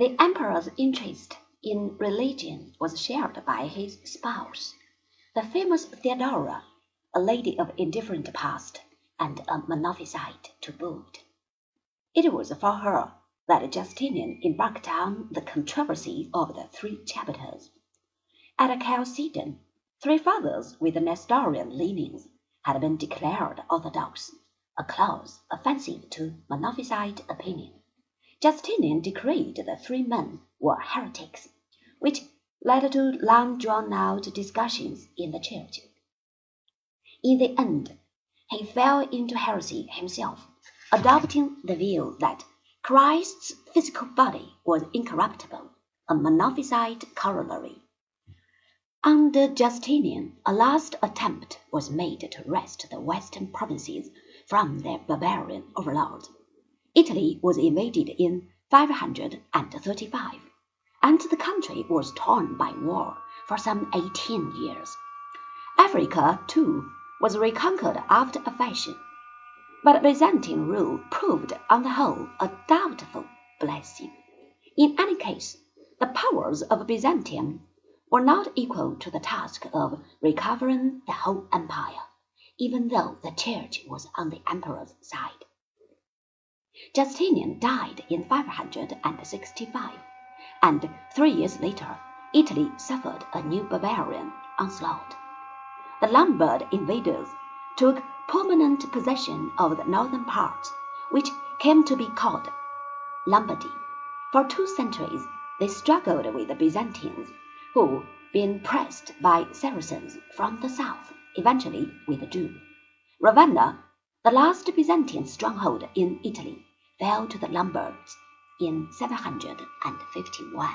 The emperor's interest in religion was shared by his spouse, the famous Theodora, a lady of indifferent past, and a Monophysite to boot. It was for her that Justinian embarked on the controversy of the three chapters. At Chalcedon, three fathers with Nestorian leanings had been declared orthodox, a clause offensive to Monophysite opinion. Justinian decreed the three men were heretics, which led to long drawn out discussions in the church. In the end, he fell into heresy himself, adopting the view that Christ's physical body was incorruptible, a Monophysite corollary. Under Justinian, a last attempt was made to wrest the western provinces from their barbarian overlords. Italy was invaded in 535, and the country was torn by war for some eighteen years. Africa, too, was reconquered after a fashion, but Byzantine rule proved on the whole a doubtful blessing. In any case, the powers of Byzantium were not equal to the task of recovering the whole empire, even though the church was on the emperor's side. Justinian died in 565, and three years later Italy suffered a new barbarian onslaught. The Lombard invaders took permanent possession of the northern part, which came to be called Lombardy. For two centuries they struggled with the Byzantines who, being pressed by Saracens from the south, eventually withdrew. Ravenna, the last Byzantine stronghold in Italy, fell to the in 751.